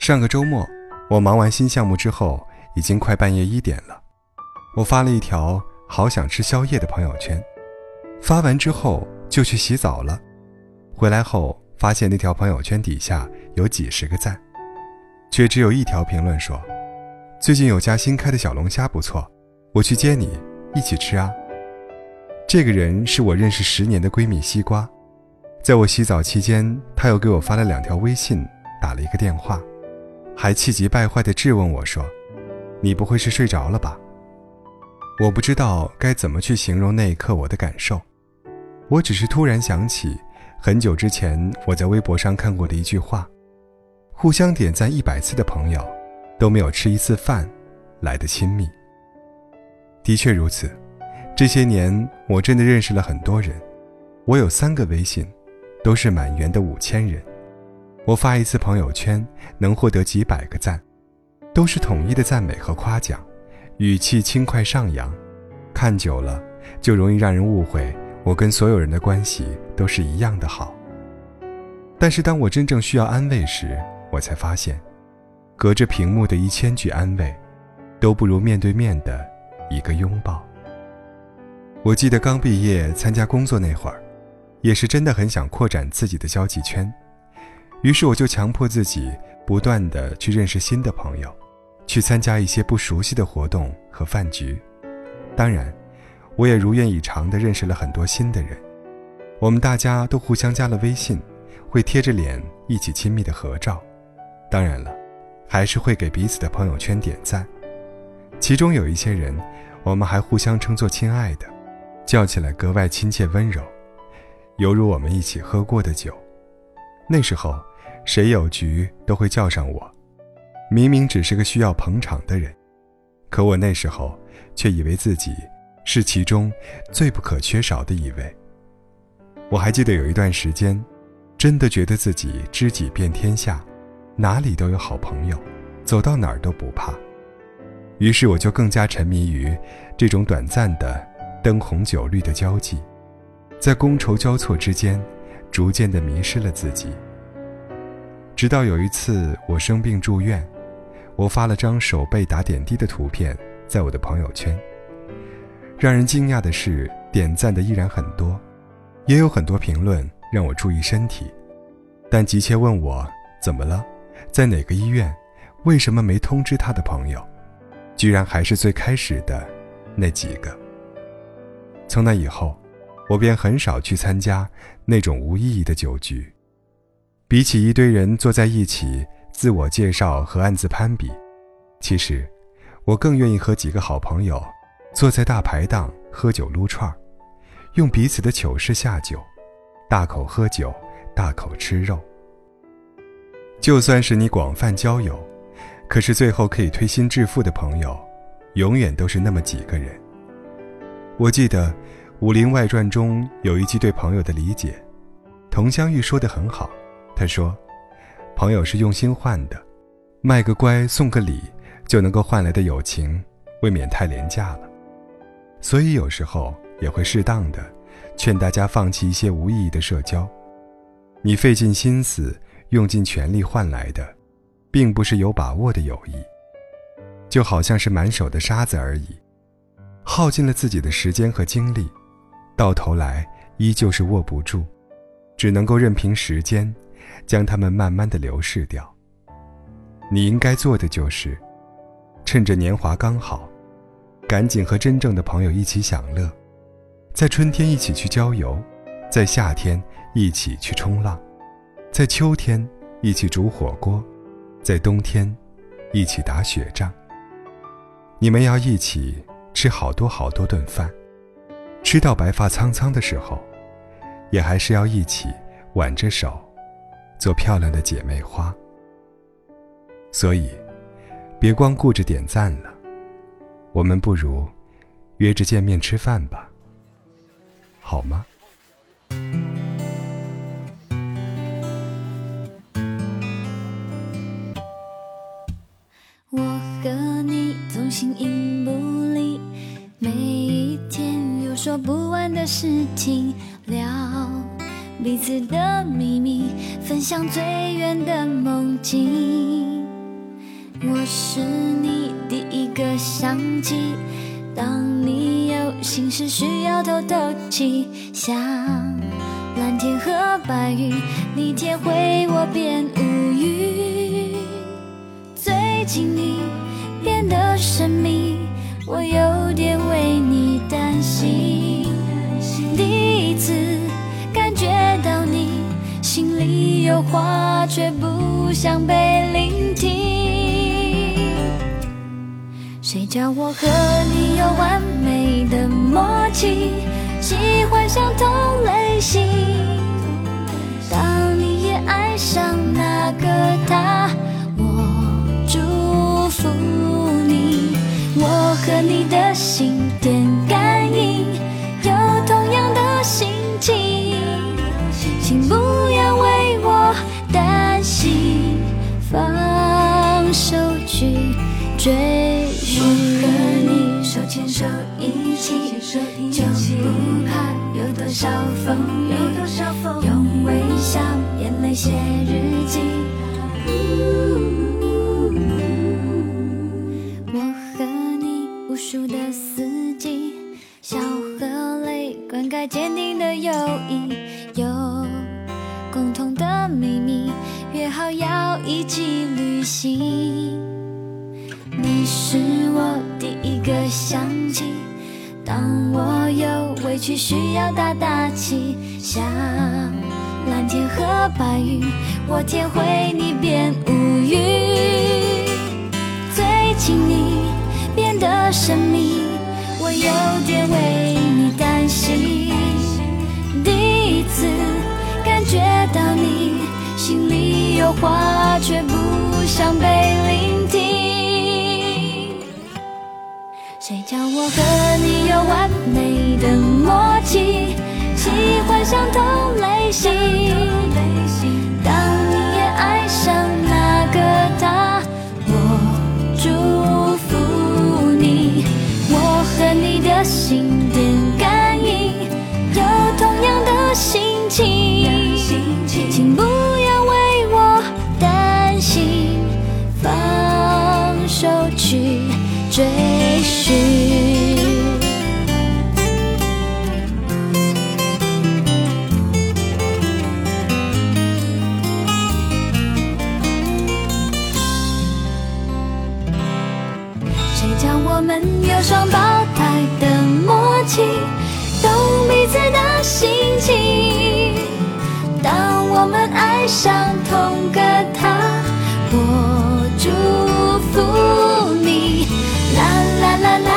上个周末，我忙完新项目之后，已经快半夜一点了。我发了一条“好想吃宵夜”的朋友圈，发完之后就去洗澡了。回来后发现那条朋友圈底下有几十个赞，却只有一条评论说：“最近有家新开的小龙虾不错，我去接你一起吃啊。”这个人是我认识十年的闺蜜西瓜，在我洗澡期间，她又给我发了两条微信，打了一个电话。还气急败坏地质问我说：“你不会是睡着了吧？”我不知道该怎么去形容那一刻我的感受，我只是突然想起很久之前我在微博上看过的一句话：“互相点赞一百次的朋友，都没有吃一次饭来的亲密。”的确如此，这些年我真的认识了很多人，我有三个微信，都是满员的五千人。我发一次朋友圈能获得几百个赞，都是统一的赞美和夸奖，语气轻快上扬，看久了就容易让人误会我跟所有人的关系都是一样的好。但是当我真正需要安慰时，我才发现，隔着屏幕的一千句安慰，都不如面对面的一个拥抱。我记得刚毕业参加工作那会儿，也是真的很想扩展自己的交际圈。于是我就强迫自己不断的去认识新的朋友，去参加一些不熟悉的活动和饭局。当然，我也如愿以偿的认识了很多新的人。我们大家都互相加了微信，会贴着脸一起亲密的合照。当然了，还是会给彼此的朋友圈点赞。其中有一些人，我们还互相称作亲爱的，叫起来格外亲切温柔，犹如我们一起喝过的酒。那时候。谁有局都会叫上我，明明只是个需要捧场的人，可我那时候却以为自己是其中最不可缺少的一位。我还记得有一段时间，真的觉得自己知己遍天下，哪里都有好朋友，走到哪儿都不怕。于是我就更加沉迷于这种短暂的灯红酒绿的交际，在觥筹交错之间，逐渐的迷失了自己。直到有一次我生病住院，我发了张手背打点滴的图片在我的朋友圈。让人惊讶的是，点赞的依然很多，也有很多评论让我注意身体，但急切问我怎么了，在哪个医院，为什么没通知他的朋友，居然还是最开始的那几个。从那以后，我便很少去参加那种无意义的酒局。比起一堆人坐在一起自我介绍和暗自攀比，其实我更愿意和几个好朋友坐在大排档喝酒撸串儿，用彼此的糗事下酒，大口喝酒，大口吃肉。就算是你广泛交友，可是最后可以推心置腹的朋友，永远都是那么几个人。我记得《武林外传》中有一句对朋友的理解，佟湘玉说的很好。他说：“朋友是用心换的，卖个乖送个礼就能够换来的友情，未免太廉价了。所以有时候也会适当的劝大家放弃一些无意义的社交。你费尽心思、用尽全力换来的，并不是有把握的友谊，就好像是满手的沙子而已，耗尽了自己的时间和精力，到头来依旧是握不住，只能够任凭时间。”将他们慢慢的流逝掉。你应该做的就是，趁着年华刚好，赶紧和真正的朋友一起享乐，在春天一起去郊游，在夏天一起去冲浪，在秋天一起煮火锅，在冬天一起打雪仗。你们要一起吃好多好多顿饭，吃到白发苍苍的时候，也还是要一起挽着手。做漂亮的姐妹花，所以别光顾着点赞了，我们不如约着见面吃饭吧，好吗？我和你同行影不离，每一天有说不完的事情聊。彼此的秘密，分享最远的梦境。我是你第一个想起，当你有心事需要透透气，像蓝天和白云，你填回我变乌云。最近你变得神秘，我有点无却不想被聆听。谁叫我和你有完美的默契，喜欢相同有多少风，用微笑眼泪写日记。我和你无数的四季，笑和泪灌溉坚定的友谊，有共同的秘密，约好要一起旅行。你是我第一个想起，当我有委屈需要打打气，像蓝天和白云，我天会你变无语。最近你变得神秘，我有点为你担心。第一次感觉到你心里有话，却不想被聆听。谁叫我和完美的默契，喜欢相同类型。当你。也爱上那个他，我祝福你。我和你的心电感应，有同样的心情，请不要为我担心，放手去追寻。谁叫我们有双胞胎的默契，懂彼此的心情。当我们爱上同个他，我祝福你。啦啦啦啦